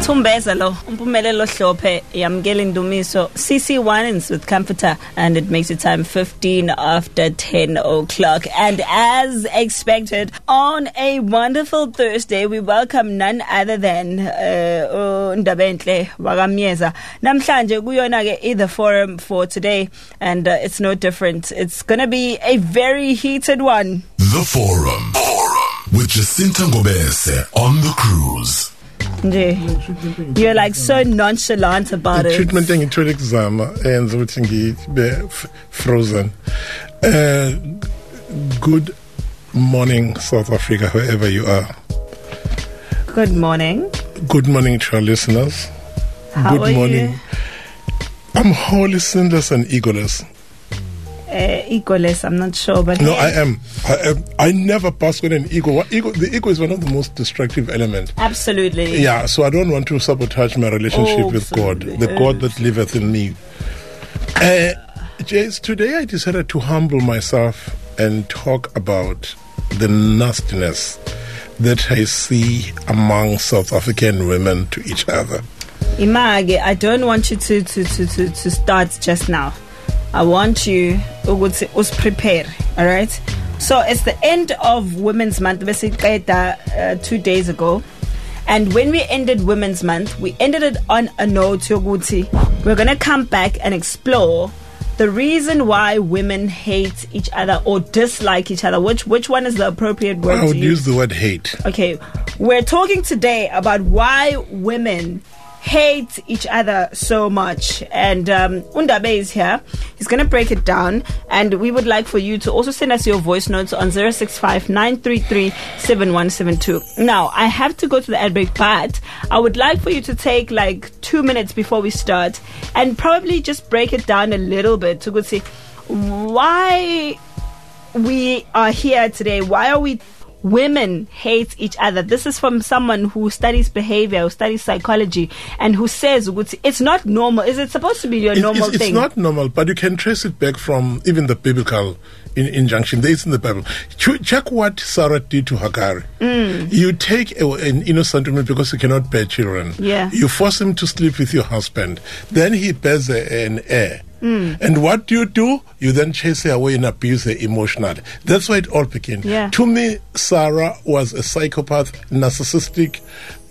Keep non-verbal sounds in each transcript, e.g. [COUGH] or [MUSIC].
Thumbeza lo umpumelelo hlophe yamkela indumiso CC1 with comforter and it makes it time 15 after 10 o'clock and as expected on a wonderful Thursday we welcome none other than uh, Ndabenhle wakamyeza namhlanje kuyona ke the forum for today and uh, it's no different it's going to be a very heated one The Forum. Forum. With Jacinta Ngobese on the cruise. Nje. You're like so nonchalant about it. Treatment engithole kuzama enza ukuthi ngibe frozen. Uh, good morning south africa wherever you are. Good morning. Good morning to our listeners. How good are morning. You? i'm wholly sinless and egoless uh, egoless i'm not sure but no hey, i am. I am. I never pass on an ego what ego the ego is one of the most destructive elements absolutely. Yeah so i don't want to sabotage my relationship with god the god that liveth in me. Uh, Jace, today i decided to humble myself and talk about the nastiness that i see among south african women to each other. Image, I don't want you to, to, to, to, to start just now. I want you ukuthi prepare, all right? So it's the end of Women's Month, basically uh, two days ago. And when we ended Women's Month, we ended it on a note. We're going to come back and explore the reason why women hate each other or dislike each other. Which which one is the appropriate word i would use? use the word hate Okay, we're talking today about why women hate each other so much. And um, Undabe is here. He's going to break it down. And we would like for you to also send us your voice notes on 065 933 7172. Now, I have to go to the ad break, but I would like for you to take like two minutes before we start and probably just break it down a little bit to go see why we are here today. Why are we women hate each other? This is from someone who studies behavior, who studies psychology, and who says it's not normal. Is it supposed to be your It's- normal it's, it's thing? not normal, but you can trace it back from even the biblical in, injunction. There is in the Bible. Ch- Check what Sarah did to Hagar. Mm. You take a, an innocent woman because you cannot bear children. Yeah. You force him to sleep with your husband. Then he bears a, an heir. Mm. And what do you do? You then chase her away and abuse her emotionally. That's why it all began. Yeah. To me, Sarah was a psychopath, narcissistic,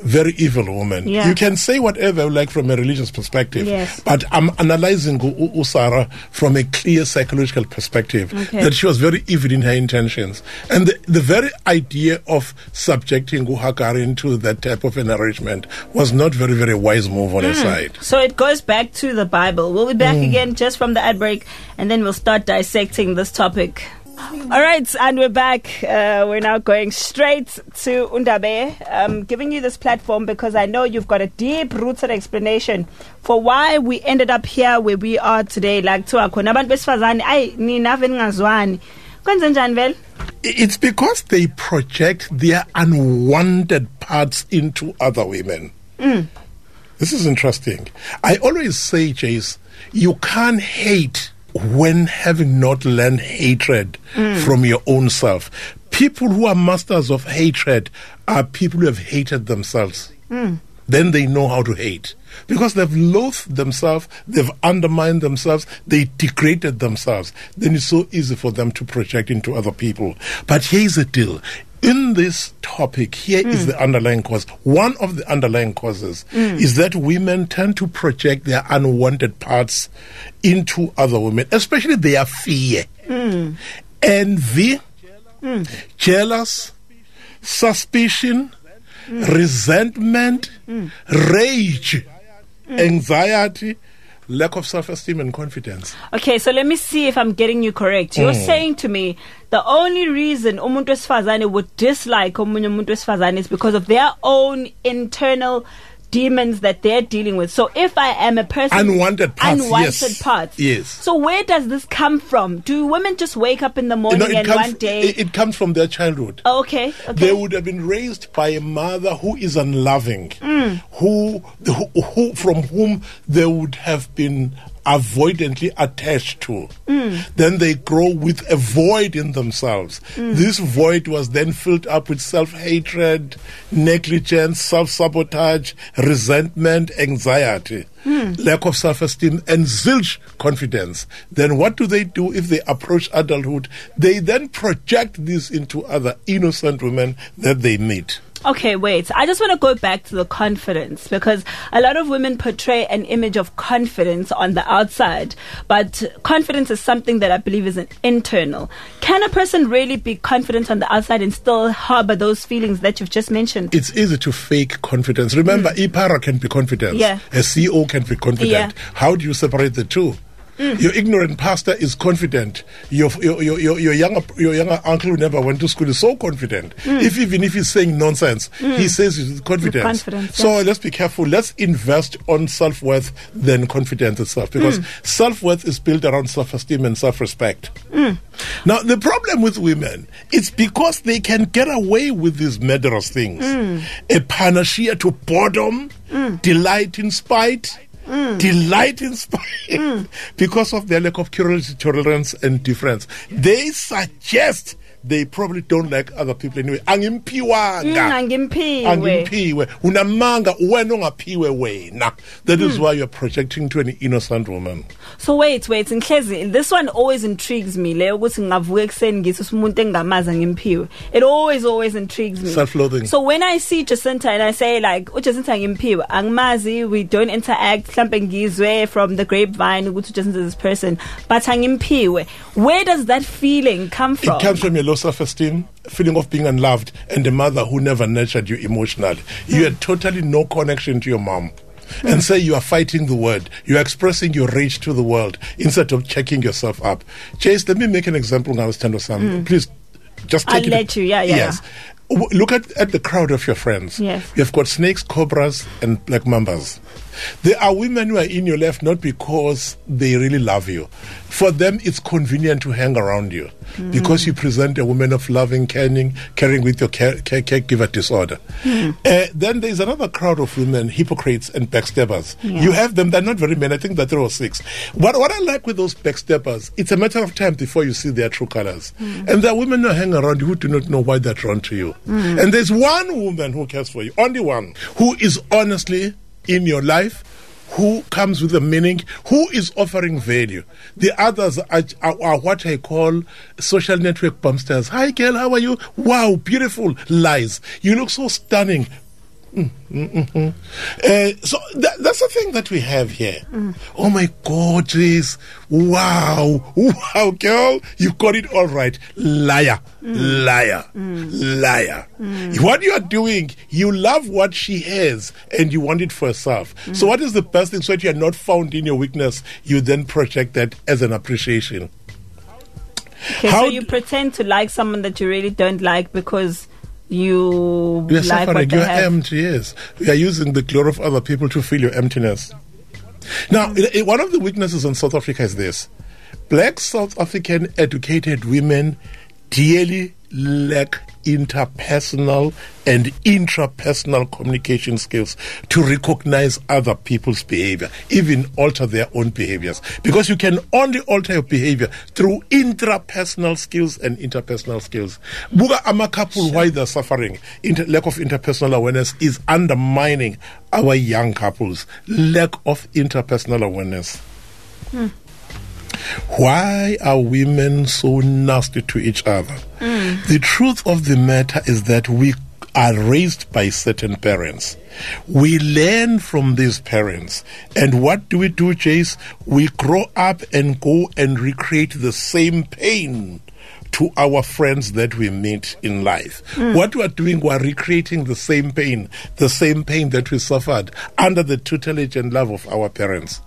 very evil woman. Yeah. You can say whatever you like from a religious perspective, Yes. but I'm analyzing Usara from a clear psychological perspective Okay. that she was very evil in her intentions. And the, the very idea of subjecting Hagar into that type of an arrangement was not very, very wise move on her hmm. side. So it goes back to the Bible. We'll be back hmm. again just from the ad break, and then we'll start dissecting this topic. All right, and we're back. Uh, we're now going straight to Undabe, um, giving you this platform because I know you've got a deep rooted explanation for why we ended up here where we are today. Like, to khona abantu besifazane, ay, nina ningazwani. Kwenze njani vele? It's because they project their unwanted parts into other women. This is interesting. I always say, Jace, you can't hate when having not learned hatred hmm. from your own self. People who are masters of hatred are people who have hated themselves. Hmm. Then they know how to hate. Because they've loathed themselves, they've undermined themselves, they degraded themselves. Then it's so easy for them to project into other people. But here's the deal. In this topic, here is hmm. the underlying cause. One of the underlying causes hmm. is that women tend to project their unwanted parts into other women, especially their fear, hmm. envy, jealous, suspicion, resentment, rage, anxiety, lack of self esteem, and confidence. Okay, so let me see if I'm getting you correct. You're mm. saying to me the only reason umuntu wesifazane would dislike omunye umuntu wesifazane is because of their own internal demons that they're dealing with. So if I am a person Unwanted parts, unwanted yes. parts. Yes. So where does this come from? Do women just wake up in the morning You know, it and comes, one day it, it comes from their childhood. Oh, okay, okay. They would have been raised by a mother who is unloving, Mm. who, who, who from whom they would have been avoidantly attached to. Then they grow with a void in themselves. This void was then filled up with self hatred, negligence, self sabotage, resentment, anxiety. Lack of self esteem and zilch confidence. Then, what do they do if they approach adulthood? They then project this into other innocent women that they meet. Okay, wait. I just want to go back to the confidence because a lot of women portray an image of confidence on the outside, but confidence is something that I believe is an internal. Can a person really be confident on the outside and still harbor those feelings that you've just mentioned? It's easy to fake confidence. Remember, Ipara can be confident. Mm. Yeah. A CEO can be confident. Yeah. How do you separate the two? Mm. Your ignorant pastor is confident. Your, your, your, your, your younger your younger uncle who never went to school is so confident. Mm. If even if he's saying nonsense, mm. he says it with confidence. confidence, so let's be careful. Let's invest on self worth than confidence itself, because self worth is built around self esteem and self respect. Now the problem with women is because they can get away with these murderous things. A panacea to boredom, delight in spite. Mm. Delight in spite mm. [LAUGHS] because of their lack of curiosity, tolerance, and difference. They suggest they probably don't like other people anyway. Angimpiwanga. Mm, angimpiwe. Angimpiwe. Unamanga wena ungaphiwe wena. That is hmm. why you're projecting to an innocent woman. So wait, wait, Nklezi, this one always intrigues me. Le ukuthi ngavuka ekuseni ngithi umuntu engingamazi. It always always intrigues me. Self-loathing. So when I see Jacinta and I say like, oh, uJacinta ngimpiwe, angimazi, we don't interact, mhlambe ngizwe from the grapevine ukuthi uJacinta is this person, but angimpiwe. Where does that feeling come from? It comes from your low self-esteem, feeling of being unloved, and a mother who never nurtured you emotionally. You had totally no connection to your mom. And say you are fighting the world. You are expressing your rage to the world instead of checking yourself up. Jace, let me make an example now, stand or something. Mm. Please, just I'll take it. let you, yeah, yeah, Yes. Look at, at the crowd of your friends. Yes. You've got snakes, cobras, and black mambas. There are women who are in your life not because they really love you. For them, it's convenient to hang around you mm. because you present a woman of loving, caring, caring with your care, care, caregiver disorder. Mm. Uh, then there's another crowd of women, hypocrites and backstabbers. You have them, they're not very many, I think they're three or six. What, what I like with those backstabbers, it's a matter of time before you see their true colors. Mm. And there are women who hang around you who do not know why they're drawn to you. Mm-hmm. And there's one woman who cares for you, only one, who is honestly in your life who comes with a meaning, who is offering value. The others are, are, are what I call social network bumpsters. Hi, girl, how are you? Wow, beautiful lies. You look so stunning. Mm, mm, mm, mm. Uh, so that, that's the thing that we have here. Oh my God, jeez. Wow. Wow, girl, you got it all right. Liar, liar, liar. What you are doing, you love what she has and you want it for yourself. So, what is the best thing? So that you are not found in your weakness, you then project that as an appreciation. Okay, How so d- you pretend to like someone that you really don't like because you You are suffering. You're have. empty, yes. You are using the glory of other people to fill your emptiness. Now, mm. i- one of the weaknesses in South Africa is this black South African educated women dearly lack interpersonal and intrapersonal communication skills to recognize other people's behavior, even alter their own behaviors. Because you can only alter your behavior through intrapersonal skills and interpersonal skills. Buga ama couple why they're suffering. Inter- lack of interpersonal awareness is undermining our young couples. Lack of interpersonal awareness. Hmm. Why are women so nasty to each other? The truth of the matter is that we are raised by certain parents. We learn from these parents. And what do we do, Jace? We grow up and go and recreate the same pain to our friends that we meet in life. Hmm. What we are doing, we are recreating the same pain, the same pain that we suffered under the tutelage and love of our parents.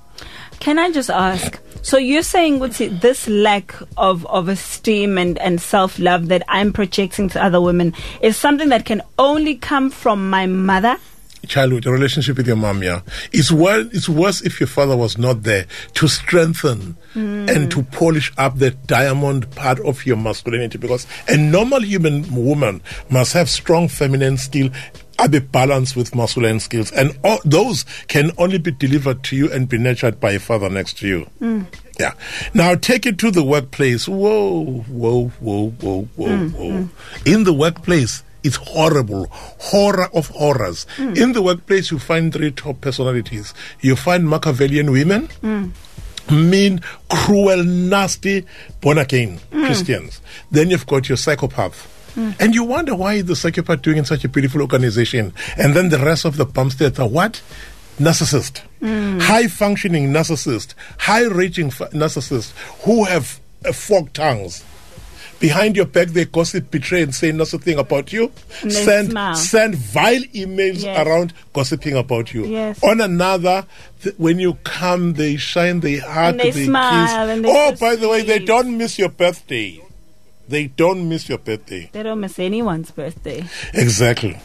Can I just ask? So you're saying what's it, this lack of, of esteem and, and self love that I'm projecting to other women is something that can only come from my mother? childhood, your relationship with your mom, yeah. It's worse, it's worse if your father was not there to strengthen hmm. and to polish up that diamond part of your masculinity because a normal human woman must have strong feminine skill are be balanced with masculine skills. And all, those can only be delivered to you and be nurtured by a father next to you. Mm. Yeah. Now take it to the workplace. Whoa, whoa, whoa, whoa, whoa, mm, whoa. Mm. In the workplace, it's horrible. Horror of horrors. In the workplace, you find three top personalities. You find Machiavellian women, mean, cruel, nasty, born again Christians. Then you've got your psychopath. And you wonder why the psychopath doing in such a beautiful organization? And then the rest of the pump Bumsteads are what? Narcissist. High functioning narcissist. High reaching f- narcissist who have uh, forked tongues. Behind your back, they gossip, betray, and say nasty thing about you. Send smile. send vile emails Yes. around gossiping about you. Yes. On another, th- when you come, they shine, they hug, And they smile, kiss. and oh, by the way, they don't miss your birthday. They don't miss your birthday. They don't miss anyone's birthday. Exactly.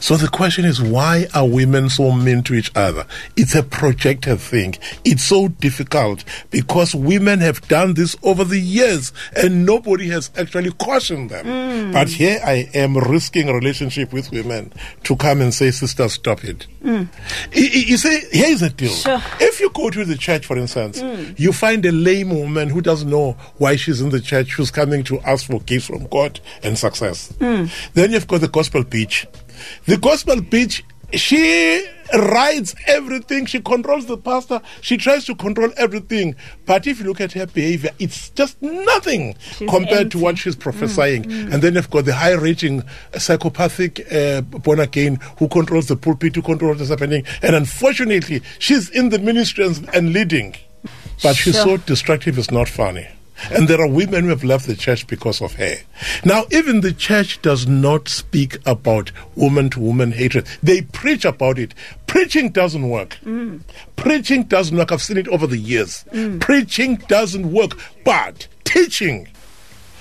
So the question is, why are women so mean to each other? It's a projected thing. It's so difficult because women have done this over the years and nobody has actually cautioned them. Mm. But here I am risking a relationship with women to come and say, sister, stop it. Mm. Y- You see, here's the deal. Sure. If you go to the church, for instance, mm. you find a lame woman who doesn't know why she's in the church, who's coming to ask for gifts from God and success. Then you've got the gospel bitch. The gospel bitch, she rides everything. She controls the pastor. She tries to control everything. But if you look at her behavior, it's just nothing She's compared to what she's mm, prophesying. Mm. And then you've got the high rating uh, psychopathic uh, born again who controls the pulpit, who controls what's happening. And unfortunately, she's in the ministry and, and leading. But she's so destructive, it's not funny. And there are women who have left the church because of her. Now, even the church does not speak about woman to woman hatred. They preach about it. Preaching doesn't work. Mm. Preaching doesn't work. I've seen it over the years. Mm. Preaching doesn't work. But teaching,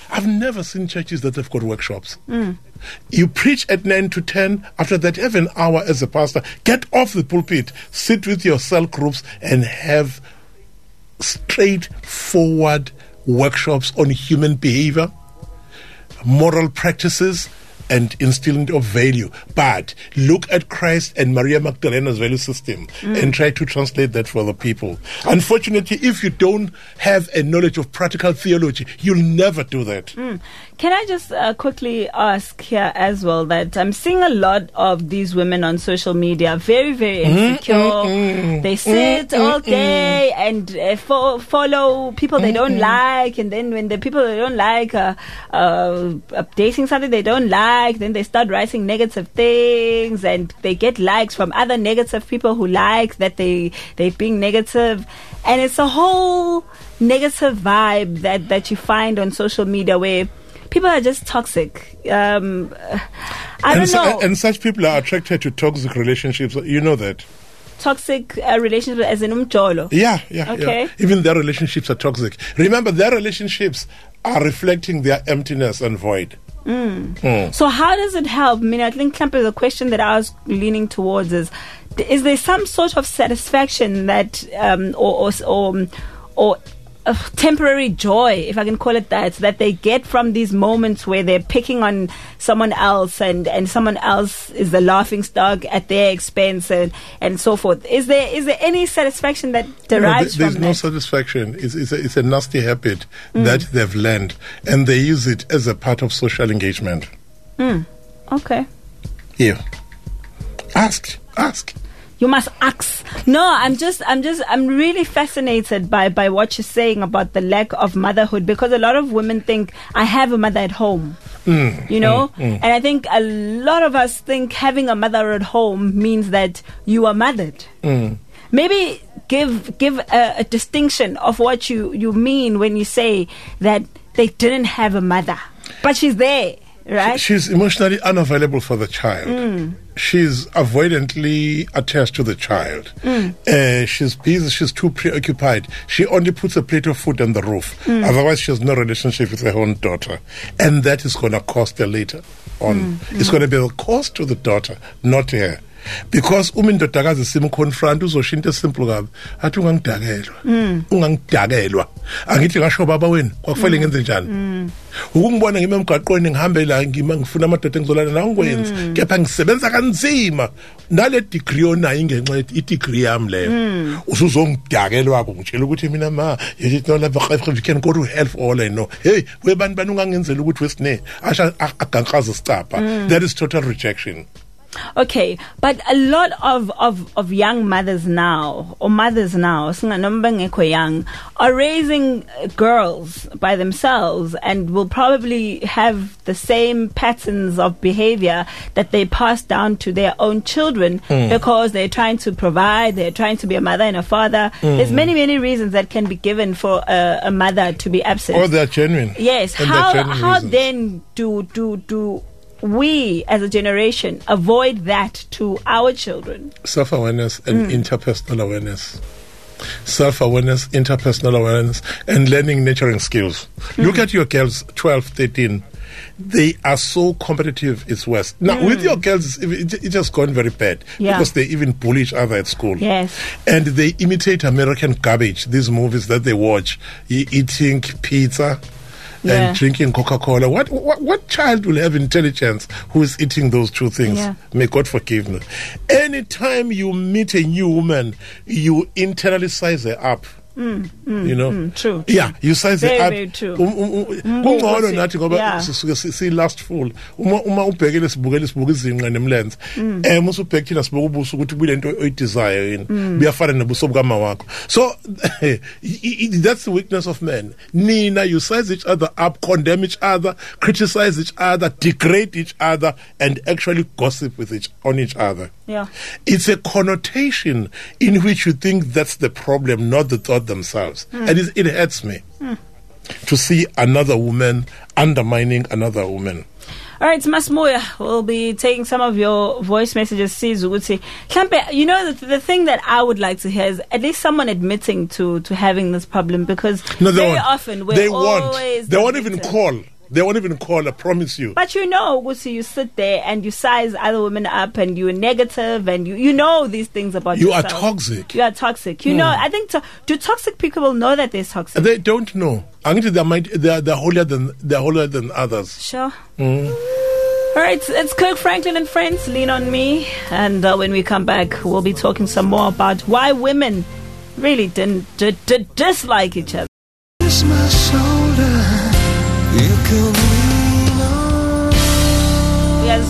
I've never seen churches that have got workshops. Mm. You preach at 9 to 10. After that, have an hour as a pastor. Get off the pulpit. Sit with your cell groups and have straightforward workshops on human behavior, moral practices, and instilling of value. But look at Christ and Maria Magdalena's value system and try to translate that for the people. Unfortunately, if you don't have a knowledge of practical theology, you'll never do that. Hmm. Can I just uh, quickly ask here as well that I'm seeing a lot of these women on social media very, very mm-hmm, insecure. Mm-hmm, mm-hmm. They sit all day and uh, fo- follow people they don't like, and then when the people they don't like are uh, uh updating something they don't like, then they start writing negative things, and they get likes from other negative people who like that they they're being negative, and it's a whole negative vibe that that you find on social media where people are just toxic. Um, I and, don't know. and such people are attracted to toxic relationships. You know that. toxic uh, relationship as in umjolo. Yeah, yeah, Okay. yeah. Even their relationships are toxic. Remember, their relationships are reflecting their emptiness and void. So how does it help? I mean, I think Klampe, the question that I was leaning towards is: Is there some sort of satisfaction that, um, or, or, or, or a temporary joy, if I can call it that, that they get from these moments where they're picking on someone else and, and someone else is the laughing stock at their expense and, and so forth? Is there is there any satisfaction that No, derives th- there's no that? satisfaction. It's, it's, a, it's a nasty habit mm. that they've learned, and they use it as a part of social engagement. Mm. okay. Yeah. Ask, ask. You must ask. No, I'm just, I'm just, I'm really fascinated by by what you're saying about the lack of motherhood because a lot of women think I have a mother at home. Mm, you know, mm, mm. and I think a lot of us think having a mother at home means that you are mothered. Maybe give give a, a distinction of what you you mean when you say that they didn't have a mother, but she's there, right? She's emotionally unavailable for the child. She's avoidantly attached to the child. Mm. Uh, she's busy. She's too preoccupied. She only puts a plate of food on the roof. Mm. Otherwise, she has no relationship with her own daughter, and that is going to cost her later on. Mm. It's going to be a cost to the daughter, not her. Because uma indodakazi simconfront uzosho into esimple kabi. Athi ungangidakelwa. Ungangidakelwa. Angithi ngasho baba wenu kwakufanele ngenze njani? Ukungibona ngime emgaqweni ngihambe la ngima ngifuna amadoda engizolana nawo ngikwenzi kepha ngisebenza kanzima. Nale degree onayo ingenxa yethi i-degree yami leyo. Usuzongidakelwa ngitshela ukuthi mina ma you know la we can go to hell for all I know. Hey webantu bani ungangenzela ukuthi wesine? Asha agankaza isicapha. That is total rejection. Okay, but a lot of, of, of young mothers now, or mothers now, young, are raising uh, girls by themselves and will probably have the same patterns of behavior that they pass down to their own children hmm. because they're trying to provide, they're trying to be a mother and a father. Hmm. There's many, many reasons that can be given for a, a mother to be absent. or they're genuine Yes. And How genuine how reasons. then do do do we as a generation avoid that to our children? self awareness and mm. interpersonal awareness. Self awareness, interpersonal awareness, and learning nurturing skills. Mm. Look at your girls, 12, 13. They are so competitive, it's worse. Now, with mm. your girls, it, it has gone very bad Yeah. because they even bully each other at school. Yes. And they imitate American garbage, these movies that they watch, eating pizza. Yeah. And drinking Coca Cola. What, what what child will have intelligence who is eating those two things? Yeah. May God forgive me. Anytime you meet a new woman, you internally size her up. You know? mm, true, true. yeah you size Very, her up very true. Um, um, um, Mbuko kungcono nathi ngoba sisuke si- si-lastful uma uma ubhekele sibukele sibuka izinqa nemlenze. Mm. um usubheke thina sibuka ubuso ukuthi bule nto oyidizayo yini. Mm. buyafana nobuso bukama wakho. So [LAUGHS] that's the weakness of men. Nina you size each other up condemn each other criticize each other degrade each other and actually gossip with each on each other Yeah. it's a connotation in which you think that's the problem, not the thought themselves. Hmm. And it, it hurts me hmm. to see another woman undermining another woman. All right, Masmoya, we'll be taking some of your voice messages. Sizu ukuthi mhlambe you know the, the thing that I would like to hear is at least someone admitting to to having this problem because No, they very won't. often we're they always won't. They the won't even call. They won't even call. I promise you. But you know, Gusi, you sit there and you size other women up and you're negative and you, you know these things about You You are toxic. Hmm. You are toxic. You know, I think, to, do toxic people know that they're toxic? They don't know. Actually, they might. They are they're holier than they're holier than others. Sure. Hmm. All right, it's Kirk Franklin and friends. Lean on me, and uh, when we come back, we'll be talking some more about why women really didn't d- d- dislike each other.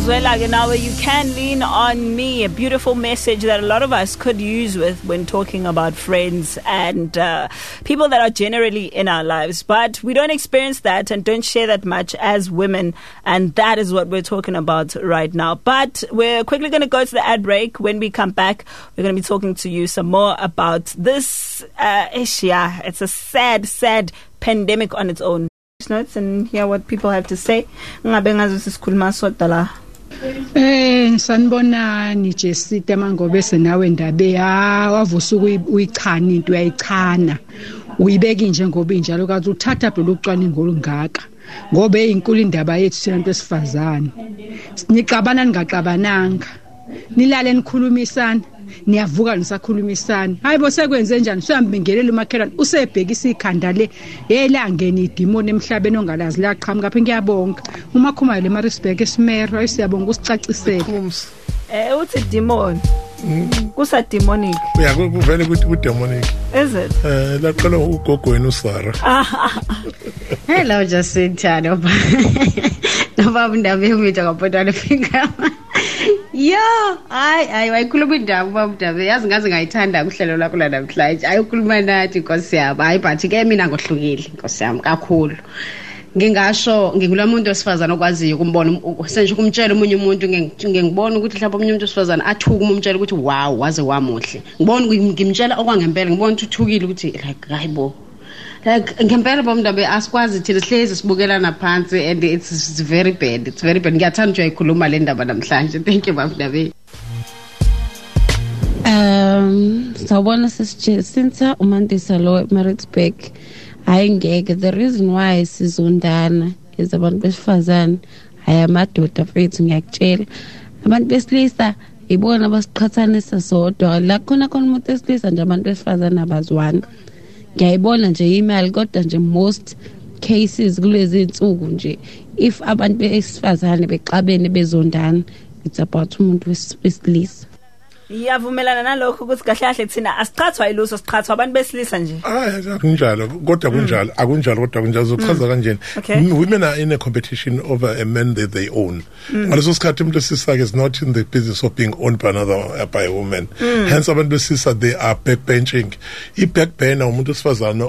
Well, like now you can lean on me. A beautiful message that a lot of us could use with when talking about friends and uh, people that are generally in our lives. But we don't experience that and don't share that much as women, and that is what we're talking about right now. But we're quickly going to go to the ad break. When we come back, we're going to be talking to you some more about this uh, issue. It's a sad, sad pandemic on its own. Notes and hear what people have to say. Ngabe ngazo sisikhuluma sodwa la. Eh sanibonani Jesita mangobe senawe ndabe ha wavusa uyichana into uyayichana. Uyibeka nje ngoba injalo kathi uthatha phela ucwaningo olungaka. Ngoba eyinkulu indaba yethu sina abantu esifazane. Nicabana ningaxabananga nilale nikhulumisana niyavuka nisakhulumisana hayi bo sekwenze njani? Usuyambingelela umakhelwane usebhekisa ikhanda le. Yelangeni idimoni emhlabeni ongalazi laqhamuka phe ngiyabonga. Umakhumayo le marisberg esimero ayisiyabonga usicacisele eh uthi demon. Kusa demonic uya kuvele ukuthi ku demonic is it? Eh laqala ugogo wena usara [LAUGHS] hello jacinta no babu [LAUGHS] ndabe umita kapotana [LAUGHS] finger yo hayi hayi wayikhuluma indaba ubaba indaba yazi ngaze ngayithanda kuhlelo lakho la namhlanje. Hayi ukhuluma nathi nkosi yami. Hayi but ke mina ngohlukile nkosi yami kakhulu. Ngingasho ngingula muntu wesifazane okwaziyo ukumbona um- senje ukumtshela omunye umuntu nge- ngengibona ukuthi mhlawumbe omunye umuntu wesifazane athuke uma umtshela ukuthi wow waze wamuhle. Ngibona ngimtshela okwangempela ngibona ukuthi uthukile ukuthi like hayi bo like ngempela bomndabe asikwazi thina sihlezi sibukelana phansi and it's, it's very bad it's very bad. Ngiyathanda ukuthi uyayikhuluma le ndaba namhlanje. Thank you bamndabe Um, sawubona lo eMaritzburg hayi ngeke the reason why sizondana is abantu besifazane. Hayi amadoda fethu ngiyakutshela. Abantu besilisa ibona basiqhathanisa sodwa. La khona khona umuntu esilisa nje abantu besifazane abazwana ngiyayibona nje imali kodwa nje most cases kulezi insuku nje if abantu besifazane bexabene bezondana it's about umuntu wes- wesilisa. Iyavumelana nalokho ukuthi kahle kahle thina asichathwa yiluso sichathwa abantu besilisa nje. Hayi akunjalo kodwa kunjalo akunjalo kodwa kunjalo zochaza kanjeni Okay. M- women are in a competition over a man that they own. Ngaleso sikhathi umuntu esisake is not in the business of being owned by another uh, by a woman. Hence abantu besisa they are backbenching. I-backburner umuntu osifazane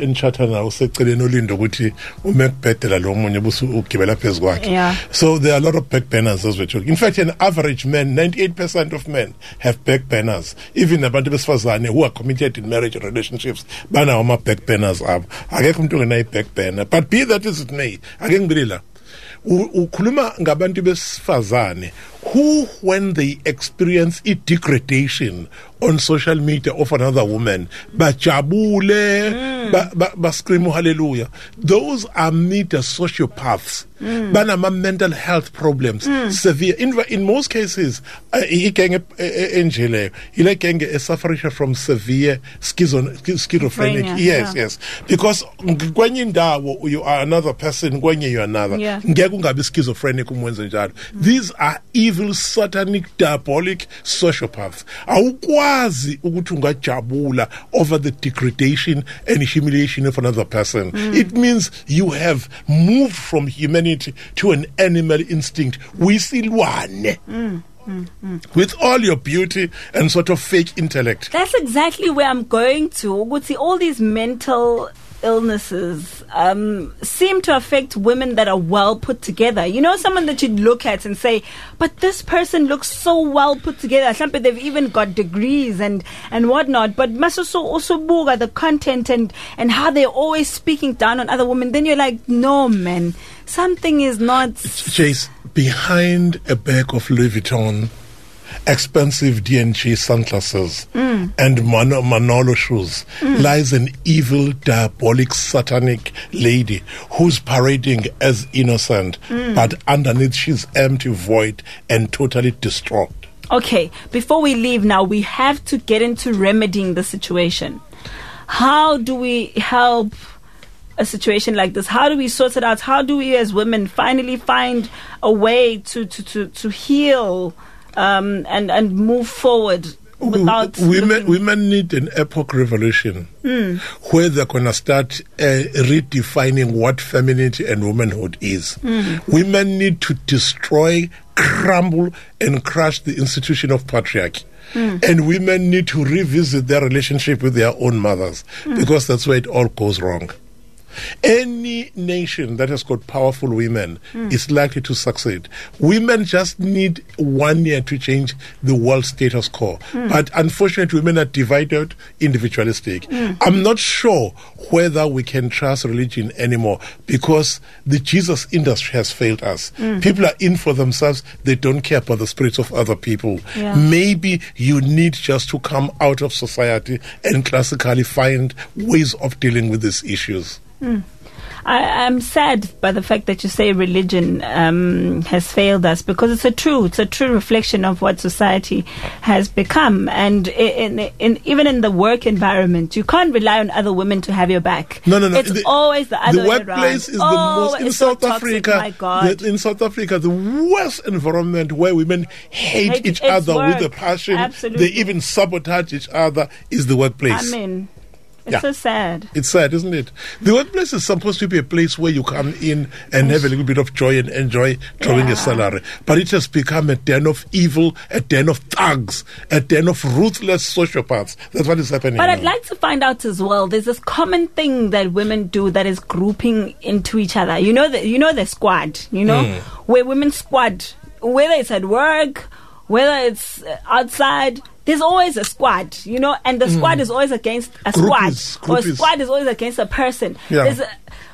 entshatha nawo useceleni olindo ukuthi ume kubhedela lo munye busu ugibela phezu kwakhe. Yeah. so there are a lot of backburners as we're talking. In fact, an average man, 98% of men have backburners. Even abantu besifazane who are committed in marriage relationships, banawo ama backburners abo. Akekho umuntu ongenayo backburner. But be that as it may, ake ngibili la. U- ukhuluma ngabantu besifazane who when they experience i degradation on social media of another woman bajabule mm. ba, ba, ba scream hallelujah. Those are media sociopaths. Mm. Banama mental health problems. Mm. Severe. In, in most cases eh, eh, uh, igenge enje eh, leyo ile genge esufferisha from severe schizo, schizophrenic yes yeah. yes. Because ng- kwenye indawo you are another person you are another. Yeah. ngeke ungabi schizophrenic umwenze these are evil satanic diabolic sociopaths awukwazi ukuthi ungajabula over the degradation and humiliation of another person. Mm. It means you have moved from humanity to an animal instinct wisilwane mm, mm, with all your beauty and sort of fake intellect. That's exactly where I'm going to. All these mental illnesses um, seem to affect women that are well put together. You know, someone that you'd look at and say, but this person looks so well put together. Something they've even got degrees and, and whatnot. But must also buga the content and, and how they're always speaking down on other women. Then you're like, no, man, something is not. Jace, behind a bag of Louis Vuitton, expensive D&G sunglasses, and Mano- Manolo shoes lies an evil, diabolic, satanic lady who's parading as innocent, but underneath she's empty, void, and totally distraught. Okay, before we leave now, we have to get into remedying the situation. How do we help a situation like this? How do we sort it out? How do we as women finally find a way to, to, to, to heal um, and, and move forward without women women need an epoch revolution where they're gonna start uh, redefining what femininity and womanhood is. Women need to destroy, crumble, and crush the institution of patriarchy. And women need to revisit their relationship with their own mothers because that's where it all goes wrong. Any nation that has got powerful women hmm. is likely to succeed. Women just need one year to change the world status quo. Hmm. But unfortunately, women are divided, individualistic. Hmm. I'm not sure whether we can trust religion anymore because the Jesus industry has failed us. People are in for themselves, they don't care about the spirits of other people. Yeah. Maybe you need just to come out of society and classically find ways of dealing with these issues. I, I'm sad by the fact that you say religion um, has failed us because it's a true, it's a true reflection of what society has become, and in, in, in even in the work environment, you can't rely on other women to have your back. No, no, no. It's always the other the way workplace around. is the oh, most in so South toxic, Africa. My God. the- in South Africa, the worst environment where women hate, Hate- each other with a passion. Absolutely. They even sabotage each other. Is the workplace. I mean, it's Yeah. so sad. It's sad, isn't it? The workplace is supposed to be a place where you come in and have a little bit of joy and enjoy drawing Yeah. a salary. But it has become a den of evil, a den of thugs, a den of ruthless sociopaths. That's what is happening. But I'd like to find out as well. There's this common thing that women do that is grouping into each other. You know the you know the squad. You know Hmm. where women squad, whether it's at work, whether it's uh, outside. There's always a squad, you know, and the mm. squad is always against a Groupies, squad, or a squad is always against a person. Yeah. A,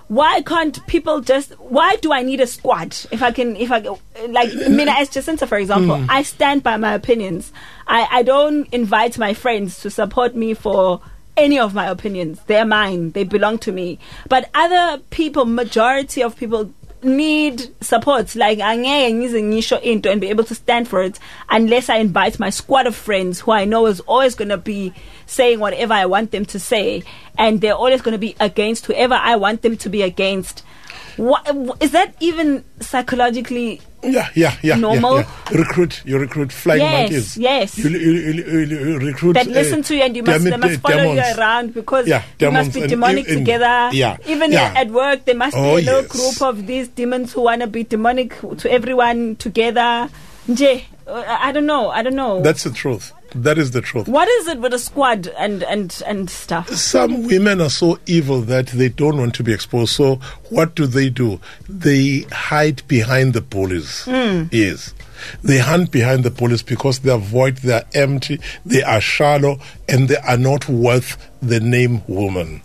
why can't people just? Why do I need a squad? If I can, if I like uh, Mina as Jacinta, for example, mm. I stand by my opinions. I I don't invite my friends to support me for any of my opinions. They're mine. They belong to me. But other people, majority of people need support. Like angeke ngize ngisho into and be able to stand for it unless I invite my squad of friends who I know is always going to be saying whatever I want them to say and they're always going to be against whoever I want them to be against. What is that even psychologically Yeah, yeah, yeah. Normal. Yeah, yeah. Recruit, you recruit flying Yes, monkeys. yes. You, you, you, you, recruit. that uh, listen to you and you must they must follow demons. you around because Yeah, you must be demonic and- together. yeah, Even at work there must Oh, be a little yes. group of these demons who wanna be demonic to everyone together. Nje, uh, I don't know. I don't know. That's the truth. That is the truth. what is it with a squad and and and stuff? Some women are so evil that they don't want to be exposed. So what do they do? They hide behind the bullies. Hmm. Yes. They hunt behind the police because they are void, they are empty, they are shallow, and they are not worth the name woman.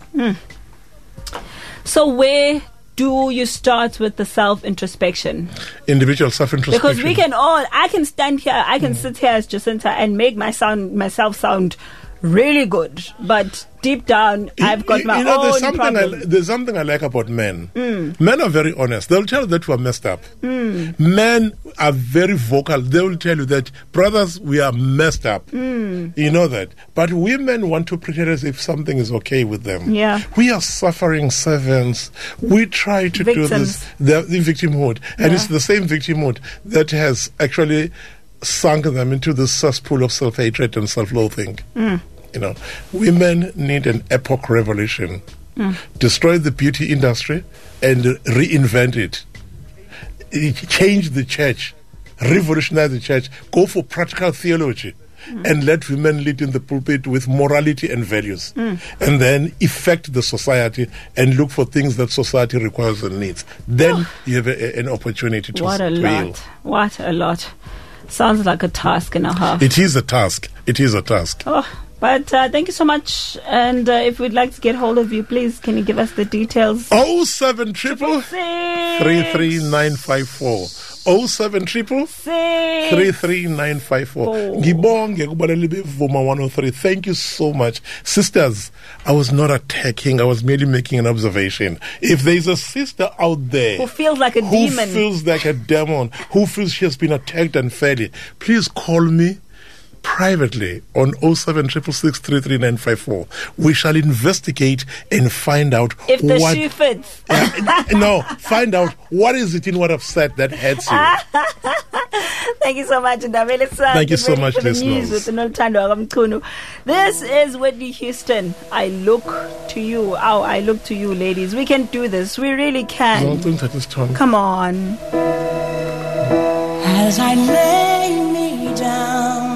So where do you start with the self introspection? Individual self-introspection. Because we can all, I can stand here, I can mm. sit here as Jacinta and make my sound myself sound really good, but deep down I've got You- my you know, there's own something I, problem. there's something I like about men. Mm. Men are very honest. They'll tell you that we're messed up. Mm. Men are very vocal. They will tell you that, brothers, we are messed up. Mm. You know that. But women want to pretend as if something is okay with them. Yeah. We are suffering servants. We try to do this, the, the victimhood. And Yeah. it's the same victimhood that has actually sunk them into this cesspool of self hatred and self loathing. Mm. You know, women need an epoch revolution. Mm. Destroy the beauty industry and reinvent it. Change the church, revolutionize the church, go for practical theology. And let women lead in the pulpit with morality and values. Mm. And then affect the society and look for things that society requires and needs. Then you have a, an opportunity to, What a to lot. What a lot. Sounds like a task and a half. It is a task. It is a task. Oh, but uh, thank you so much. And uh, if we'd like to get hold of you, please can you give us the details? Oh seven triple three three nine five four. Oh seven triple three three nine five four. Ngibonge kubaleli bevuma 103. Thank you so much. Sisters, I was not attacking, I was merely making an observation. If there's a sister out there Who feels like a who demon. Who feels like a demon, who feels she has been attacked unfairly, please call me privately on 0766333954. We shall investigate and find out if the what shoe fits. [LAUGHS] no, find out what is it in what I've said that hurts you. [LAUGHS] Thank you so much, Ndabele. Let's uh, Thank you so ready much, for the listeners. news with Nolutando Akamkunu. This is Whitney Houston. I look to you. Oh, I look to you, ladies. We can do this. We really can. don't touch this tongue. Come on. As I lay me down